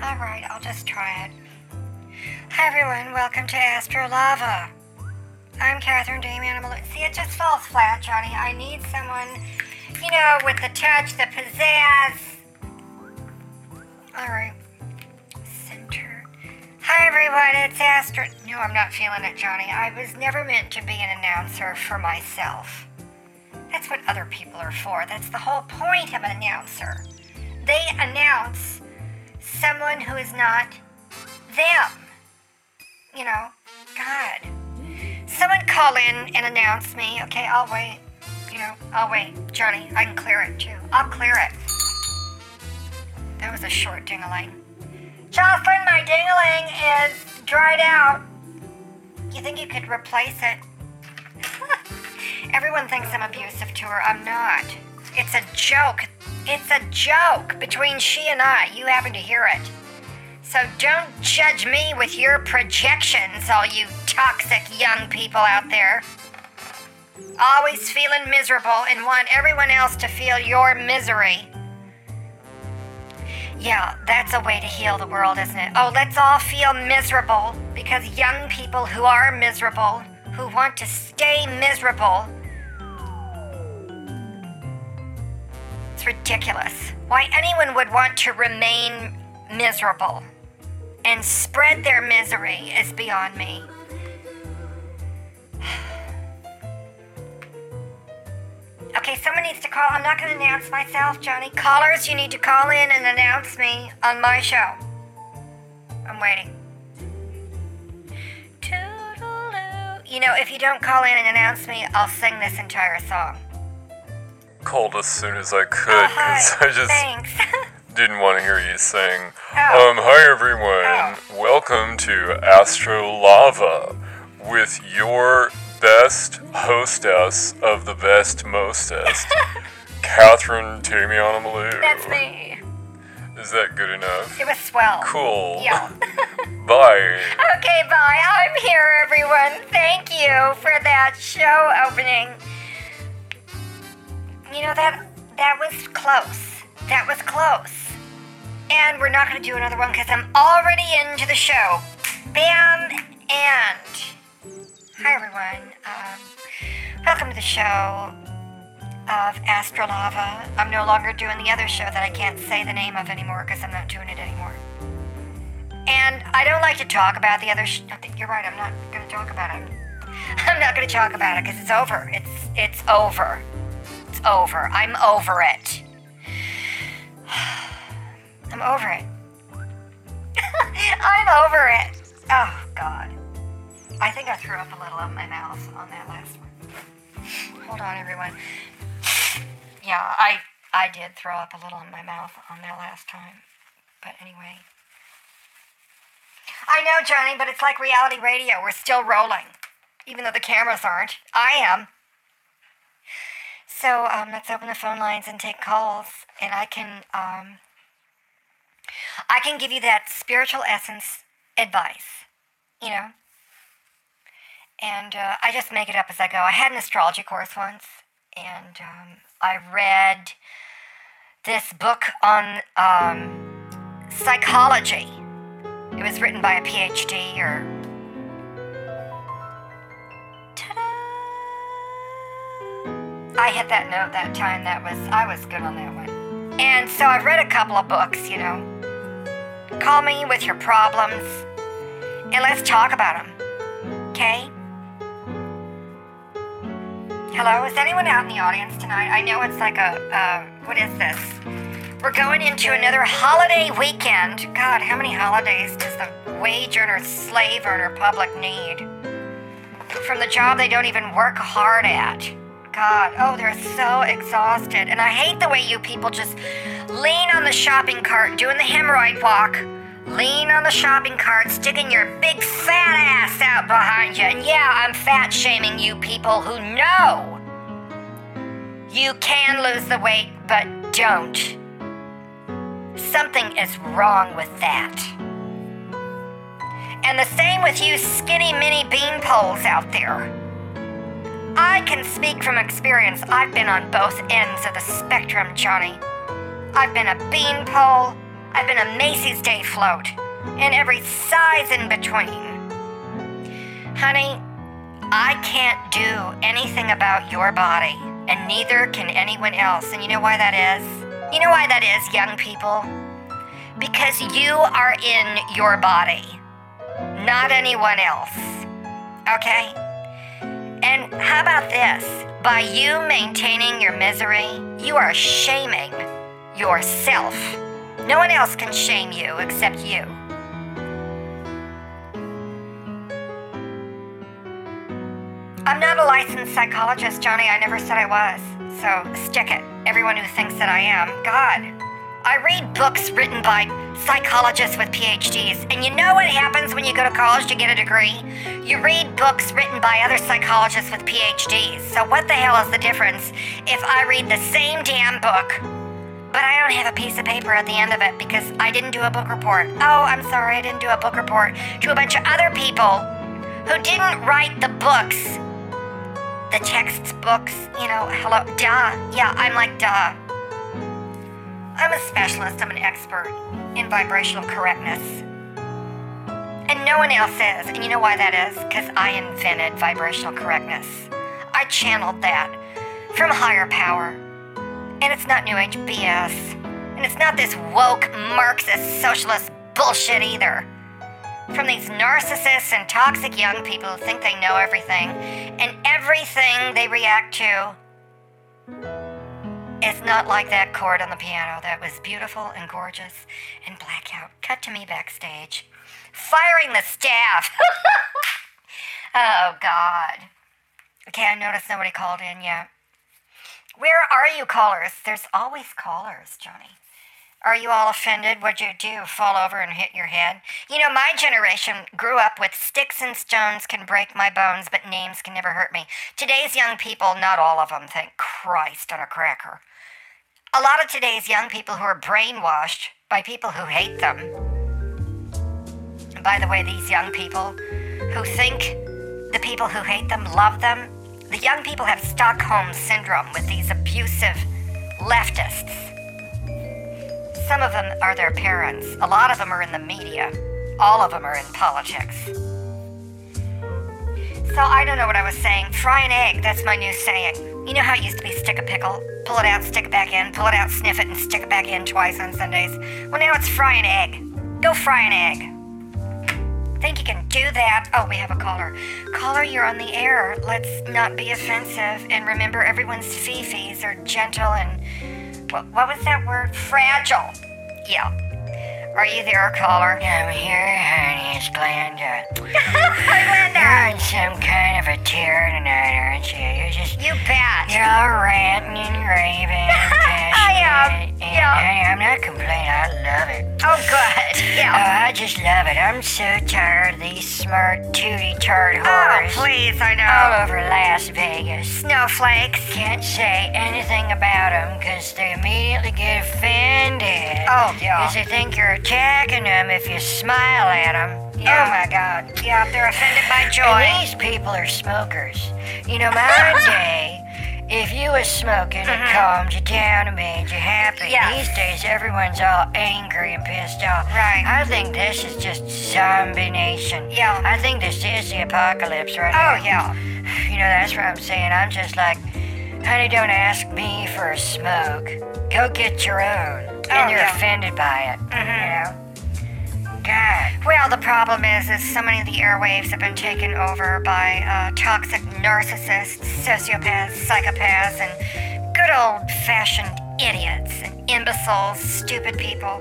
Alright, I'll just try it. Hi everyone, welcome to Astro Lava. I'm Catherine Damian. See, it just falls flat, Johnny. I need someone, you know, with the touch, the pizzazz. Alright. Center. Hi everyone, it's Astro. No, I'm not feeling it, Johnny. I was never meant to be an announcer for myself. That's what other people are for. That's the whole point of an announcer. They announce someone who is not them. You know, God. Someone call in and announce me. Okay, I'll wait. You know, I'll wait. Johnny, I can clear it too. I'll clear it. That was a short dingling. Jocelyn, my dingling is dried out. You think you could replace it? Everyone thinks I'm abusive to her. I'm not. It's a joke. It's a joke between she and I. You happen to hear it. So don't judge me with your projections, all you toxic young people out there. Always feeling miserable and want everyone else to feel your misery. Yeah, that's a way to heal the world, isn't it? Oh, let's all feel miserable because young people who are miserable, who want to stay miserable, ridiculous. Why anyone would want to remain miserable and spread their misery is beyond me. Okay, someone needs to call. I'm not going to announce myself, Johnny. Callers, you need to call in and announce me on my show. I'm waiting. You know, if you don't call in and announce me, I'll sing this entire song. Called as soon as I could Oh, because hi. I just Thanks. didn't want to hear you sing. Oh. Um, hi everyone. Welcome to Astro Lava with your best hostess of the best mostest, Catherine Tamiana Malou. That's me. Is that good enough? It was swell. Cool. Yeah. Bye. Okay, bye. I'm here, everyone. Thank you for that show opening. You know that that was close. That was close. And we're not to do another one because I'm already into the show. Bam and hi everyone. Um, welcome to the show of Astrolava. I'm no longer doing the other show that I can't say the name of anymore because I'm not doing it anymore. And I don't like to talk about the other. Sh- you're right. I'm not to talk about it. I'm not to talk about it because it's over. It's it's over. It's over. I'm over it. I'm over it. I'm over it. Oh God. I think I threw up a little in my mouth on that last one. Hold on, everyone. Yeah, I I did throw up a little in my mouth on that last time. But anyway. I know, Johnny, but it's like reality radio. We're still rolling, even though the cameras aren't. I am. So um, let's open the phone lines and take calls, and I can um, I can give you that spiritual essence advice, you know. And uh, I just make it up as I go. I had an astrology course once, and um, I read this book on um, psychology. It was written by a PhD or. I hit that note that time. That was I was good on that one. And so I've read a couple of books. You know, call me with your problems, and let's talk about them. Okay? Hello, is anyone out in the audience tonight? I know it's like a, uh, what is this? We're going into another holiday weekend. God, how many holidays does the wage earner, slave earner public need? From the job they don't even work hard at. God, oh, they're so exhausted. And I hate the way you people just lean on the shopping cart doing the hemorrhoid walk. Lean on the shopping cart, sticking your big fat ass out behind you. And yeah, I'm fat shaming you people who know you can lose the weight, but don't. Something is wrong with that. And the same with you skinny mini bean poles out there. I can speak from experience. I've been on both ends of the spectrum, Johnny. I've been a beanpole. I've been a Macy's Day float, and every size in between. Honey, I can't do anything about your body, and neither can anyone else. And you know why that is? You know why that is, young people? Because you are in your body, not anyone else. Okay? And how about this? By you maintaining your misery, you are shaming yourself. No one else can shame you except you. I'm not a licensed psychologist, Johnny. I never said I was. So stick it. Everyone who thinks that I am. God. I read books written by psychologists with PhDs, and you know what happens when you go to college to get a degree? You read books written by other psychologists with PhDs. So, what the hell is the difference if I read the same damn book, but I don't have a piece of paper at the end of it because I didn't do a book report? Oh, I'm sorry, I didn't do a book report to a bunch of other people who didn't write the books the textbooks, you know, hello, duh. Yeah, I'm like, duh. I'm a specialist, I'm an expert in vibrational correctness. And no one else is. And you know why that is? Because I invented vibrational correctness. I channeled that from higher power. And it's not New Age BS. And it's not this woke Marxist socialist bullshit either from these narcissists and toxic young people who think they know everything, and everything they react to is not like that chord on the piano that was beautiful and gorgeous and blackout. Cut to me backstage, firing the staff. oh, God. Okay, I noticed nobody called in yet. Where are you, callers? There's always callers, Johnny. Are you all offended? What'd you do? Fall over and hit your head? You know, my generation grew up with sticks and stones can break my bones, but names can never hurt me. Today's young people, not all of them, thank Christ on a cracker. A lot of today's young people who are brainwashed by people who hate them. By the way, these young people who think the people who hate them love them, the young people have Stockholm syndrome with these abusive leftists. Some of them are their parents. A lot of them are in the media. All of them are in politics. So I don't know what I was saying. Fry an egg, that's my new saying. You know how it used to be stick a pickle, pull it out, stick it back in, pull it out, sniff it, and stick it back in twice on Sundays? Well, now it's fry an egg. Go fry an egg. Think you can do that? Oh, we have a caller. Caller, you're on the air. Let's not be offensive. And remember, everyone's fifis are gentle and what, what was that word? Fragile. Yeah. Are you there, caller? I'm here, honey. It's Glenda. Hi, Linda. You're in some kind of a tear tonight, aren't you? You're just. You bet. You're all ranting and raving. I am, and, yeah. Honey, I'm not complaining. I love it. Oh, God. Oh, Yeah. I just love it. I'm so tired of these smart, tooty tart Oh, please, I know. all over Las Vegas. Snowflakes. Can't say anything about them because they immediately get offended. Oh, yeah. Because they think you're attacking them if you smile at them. Oh, yeah. Oh my God. Yeah, they're offended by joy. And joy. these people are smokers. You know, my day, if you was smoking, it calmed you down and made you happy. Mm-hmm. These days, everyone's all angry and pissed off. Right. I think this is just zombie nation. Yeah. I think this is the apocalypse right Oh, now. yeah. You know, that's what I'm saying. I'm just like, honey, don't ask me for a smoke. Go get your own. Oh, and you're yeah. offended by it. Mhm. You know? God. Well, the problem is, is so many of the airwaves have been taken over by uh, toxic narcissists, sociopaths, psychopaths, and good old-fashioned idiots and imbeciles, stupid people.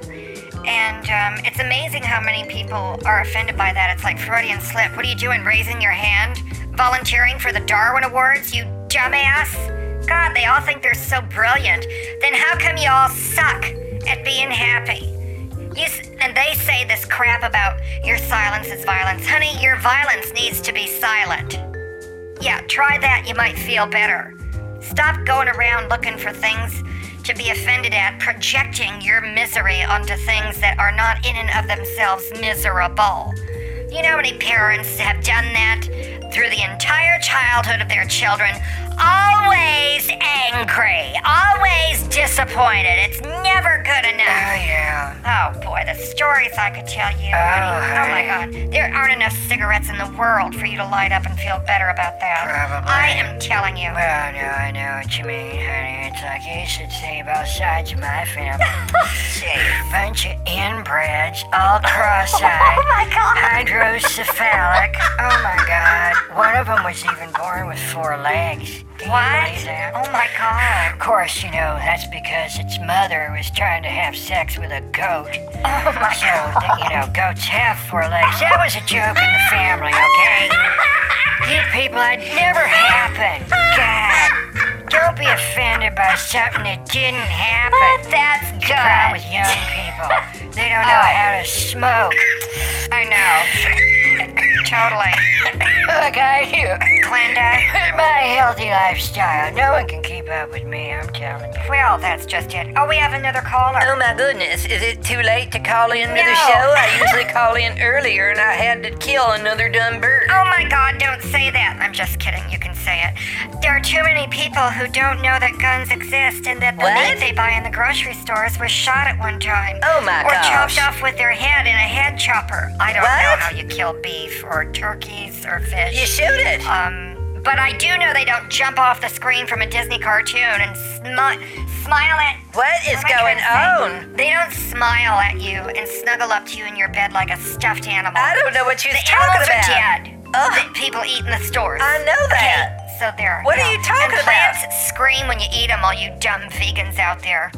And um, it's amazing how many people are offended by that. It's like Freudian slip. What are you doing? Raising your hand? Volunteering for the Darwin Awards? You dumbass! God, they all think they're so brilliant. Then how come you all suck at being happy? You and they say this crap about your silence is violence. Honey, your violence needs to be silent. Yeah, try that. You might feel better. Stop going around looking for things to be offended at, projecting your misery onto things that are not in and of themselves miserable. You know many parents have done that through the entire childhood of their children, always angry, always disappointed. It's never good Oh, enough. yeah. Oh boy, the stories I could tell you. Oh, honey. Oh my god. There aren't enough cigarettes in the world for you to light up and feel better about that. Probably. I am telling you. Well, no, I know what you mean, honey. It's like you should see both sides of my family. see, bunch of inbreds, all cross-eyed, Oh my god. hydrocephalic. Oh my God! One of them was even born with four legs. What? Oh my god. Of course, you know that's because its mother was trying to have sex with a goat. Oh my So, god. you know, goats have four legs. That was a joke in the family, okay? You people, that never happened. God, don't be offended by something that didn't happen. But that's The problem with young people, they don't oh. know Oh. how to smoke. I know. totally. Look, I do. Glenda. My healthy lifestyle. No one can keep up with me, I'm telling you. Well, that's just it. Oh, we have another caller. Oh my goodness, is it too late to call in to the No. show? I usually call in earlier and I had to kill another dumb bird. Oh my god, don't say that. I'm just kidding. You can say it. There are too many people who don't know that guns exist and that the What? meat they buy in the grocery stores was shot at one time. Oh my God. or gosh. chopped off with their head in a head chopper. I don't know how you kill beef or turkeys or fish. You shoot it. Um, but I do know they don't jump off the screen from a Disney cartoon and smi- smile at. What is What going trying to say? on? They don't smile at you and snuggle up to you in your bed like a stuffed animal. I don't know what you're the talking animals about. are dead. Ugh. That people eat in the stores. I know that. Okay, so there. What are you talking about? and plants scream when you eat them, all you dumb vegans out there.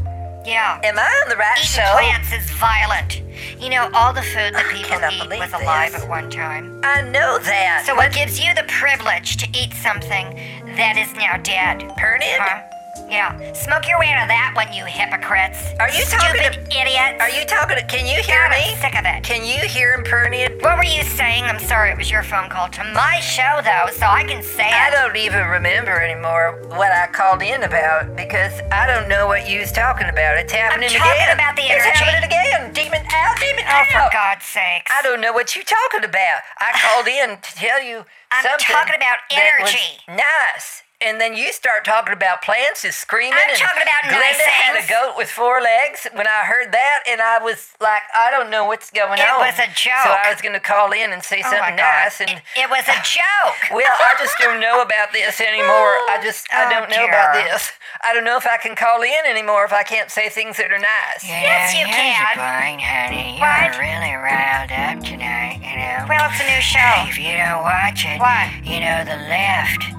Yeah. Am I on the right Eating show? plants is violent. You know, all the food that people eat was alive this. at one time. I know that. So what gives you the privilege to eat something that is now dead? Pernod? Huh? Yeah. Smoke your way out of that one, you hypocrites. Are you talking Stupid idiots. Are you talking to, can you hear God, me? I'm sick of it. Can you hear him, Pernod? What were you saying? I'm sorry, it was your phone call to my show, though, so I can say I it. don't even remember anymore what I called in about because I don't know what you was talking about. It's happening I'm talking again. about the energy. It's happening again. Demon out, demon Oh, for. God's sakes. I don't know what you're talking about. I called in to tell you I'm something. talking about energy. nice. And then you start talking about plants and screaming. I'm and talking about Glenda nice had a goat with four legs. When I heard that, and I was like, I don't know what's going It on. It was a joke. So. I was going to call in and say Oh, something nice. And It, it was a joke. well, I just don't know about this anymore. I just I Oh, don't know about this. I don't know if I can call in anymore if I can't say things that are nice. You Yes, you here's can. the point, honey. What? You're really riled up tonight, you know. Well, it's a new show. If you don't watch it, What? you know, the left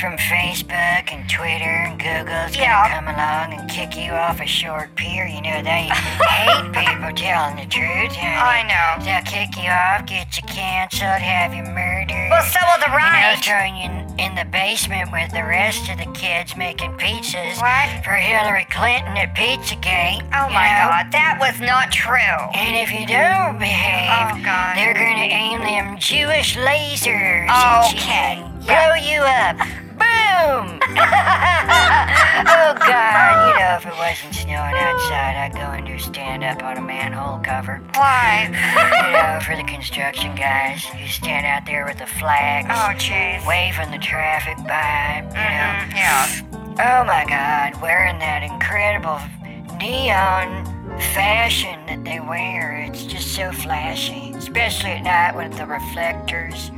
from Facebook and Twitter and Google's Yeah. gonna come along and kick you off a short pier. You know, they hate people telling the truth, honey. I know. They'll kick you off, get you canceled, have you murdered. Well, so will the right. You know, throwing you in- in the basement with the rest of the kids making pizzas What? for Hillary Clinton at Pizzagate. Oh my know? God, that was not true. And if you don't behave, Oh, God. they're gonna aim them Jewish lasers at you Okay, blow you up. Boom! oh God, you know, if it wasn't snowing outside, I'd go and do stand up on a manhole cover. Why? you know, for the construction guys who stand out there with the flags, Oh, jeez. waving the traffic by, you know. Mhm, Yeah. Oh my god, wearing that incredible neon fashion that they wear. It's just so flashy, especially at night with the reflectors.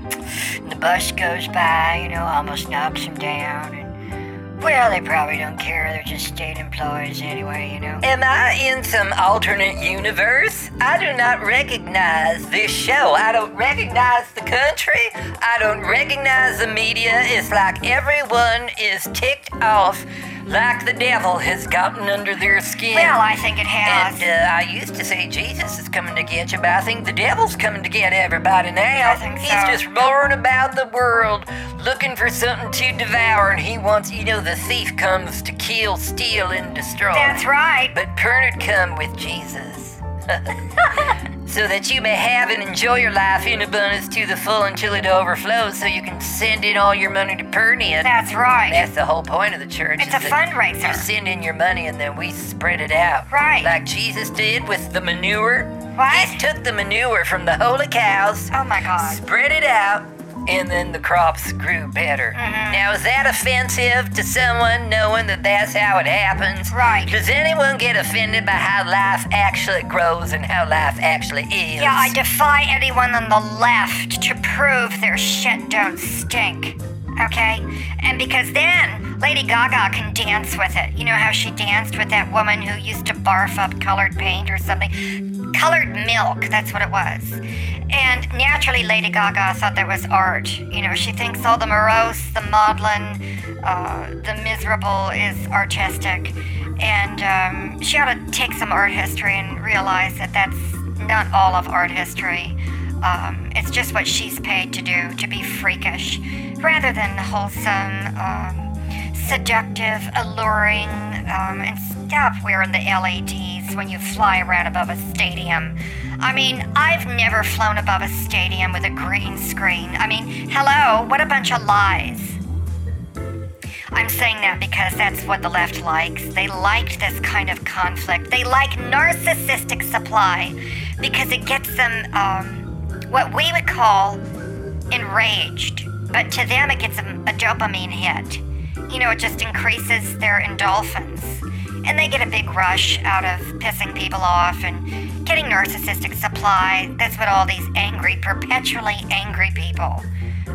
And the bus goes by, you know, almost knocks them down. And, well, they probably don't care. They're just state employees anyway, you know. Am I in some alternate universe? I do not recognize this show. I don't recognize the country. I don't recognize the media. It's like everyone is ticked off like the devil has gotten under their skin. Well, I think it has. And uh, I used to say Jesus is coming to get you, but I think the devil's coming to get everybody now. I think He's so. just roaring about the world, looking for something to devour, and he wants, you know, the thief comes to kill, steal, and destroy. That's right. But Pernod come with Jesus. so that you may have and enjoy your life in abundance to the full until it overflows, so you can send in all your money to Pernod. That's right. That's the whole point of the church. It's a fundraiser. You send in your money and then we spread it out. Right. Like Jesus did with the manure. What? He took the manure from the holy cows, Oh my God. spread it out, and then the crops grew better. Mm-hmm. Now, is that offensive to someone knowing that that's how it happens? Right. Does anyone get offended by how life actually grows and how life actually is? Yeah, I defy anyone on the left to prove their shit don't stink. Okay? And because then Lady Gaga can dance with it. You know how she danced with that woman who used to barf up colored paint or something? Colored milk, that's what it was. And naturally, Lady Gaga thought that was art. You know, she thinks all the morose, the maudlin, uh, the miserable is artistic. And um, she ought to take some art history and realize that that's not all of art history. Um, it's just what she's paid to do, to be freakish, rather than wholesome, um, seductive, alluring, um, and stop wearing the LEDs when you fly around above a stadium. I mean, I've never flown above a stadium with a green screen. I mean, hello, what a bunch of lies. I'm saying that because that's what the left likes. They liked this kind of conflict. They like narcissistic supply because it gets them um, what we would call enraged. But to them, it gets them a dopamine hit. You know, it just increases their endorphins. And they get a big rush out of pissing people off and getting narcissistic supply. That's what all these angry, perpetually angry people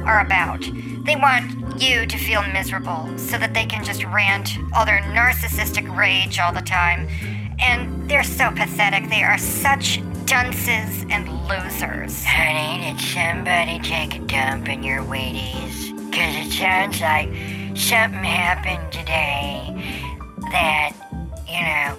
are about. They want you to feel miserable so that they can just rant all their narcissistic rage all the time. And they're so pathetic. They are such dunces and losers. Honey, did somebody take a dump in your Wheaties? Cause it sounds like something happened today that, you know,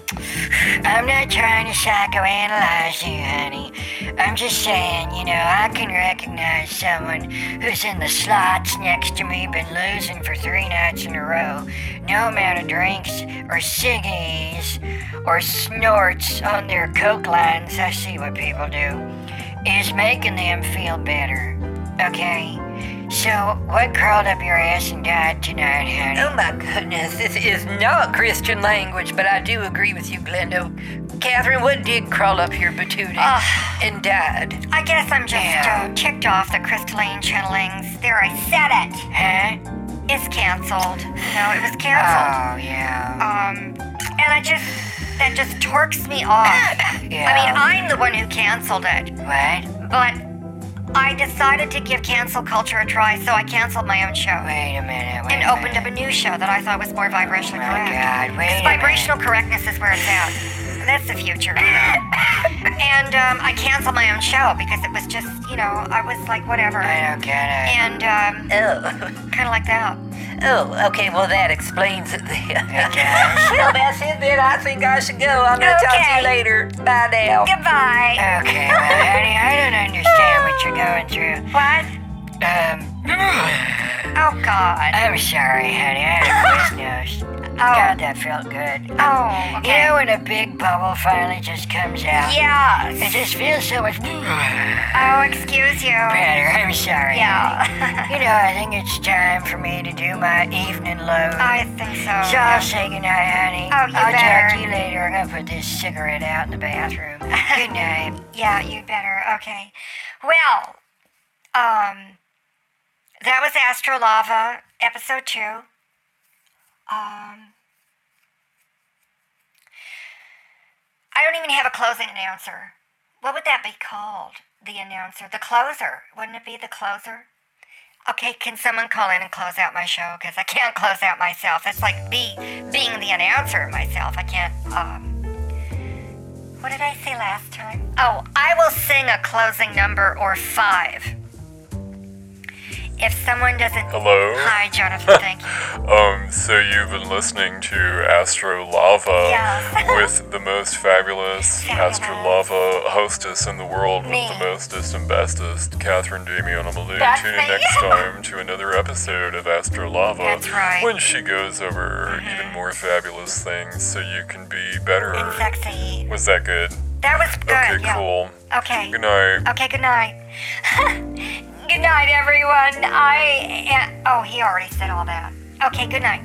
I'm not trying to psychoanalyze you, honey. I'm just saying, you know, I can recognize someone who's in the slots next to me, been losing for three nights in a row. No amount of drinks or ciggies or snorts on their coke lines, I see what people do, is making them feel better. Okay? So, what crawled up your ass and died tonight, honey? Oh my goodness, this is not Christian language, but I do agree with you, Glenda. Catherine, what did crawl up your patootie Ugh. and died? I guess I'm just Yeah. uh, ticked off the crystalline channelings. There, I said it. Huh? It's canceled. No, it was canceled. Oh, yeah. Um, and I just, that just torques me off. Yeah. I mean, I'm the one who canceled it, What? but I decided to give cancel culture a try, so I canceled my own show. Wait a minute. Wait And opened up a new show that I thought was more vibrationally Oh, my correct. God, wait Because vibrational correctness is where it's at. That's the future. and um, I canceled my own show because it was just, you know, I was like, whatever. I don't get it. And um, Oh, kind of like that. oh, okay, well, that explains it then. does. well, that's it then. I think I should go. I'm going to talk to you later. Bye now. Goodbye. Okay, well, honey, I don't understand what you're going through. What? Um, Oh, God. I'm sorry, honey. I had a voice nose. God, that felt good. Oh, You know when a big bubble finally just comes out? Yeah. It just feels so much better. Oh, excuse you. Better, I'm sorry. Yeah. You know, I think it's time for me to do my evening load. I think so. So I'll say goodnight, honey. Oh, you I'll better. talk to you later. I'm gonna put this cigarette out in the bathroom. Good night. Yeah, you better. Okay. Well, um, that was Astrolava, episode two. Um, I don't even have a closing announcer. What would that be called? The announcer, the closer. Wouldn't it be the closer? Okay, can someone call in and close out my show? Because I can't close out myself. It's like be being the announcer myself. I can't. Um, what did I say last time? Oh, I will sing a closing number or five. If someone doesn't. Hello? Hi, Jonathan. Thank you. Um, so you've been listening to Astro Lava Yes. with the most fabulous. Astro Lava hostess in the world Me. with the mostest and bestest, Catherine Damian Amalou. Tune in next time to another episode of Astro Lava. That's right. Mm-hmm. When she goes over even more fabulous things so you can be better. And sexy. Was that good? That was good. Okay, yeah. cool. Okay. Good night. Okay, good night. Good night, everyone. I. Oh, he already said all that. Okay, good night.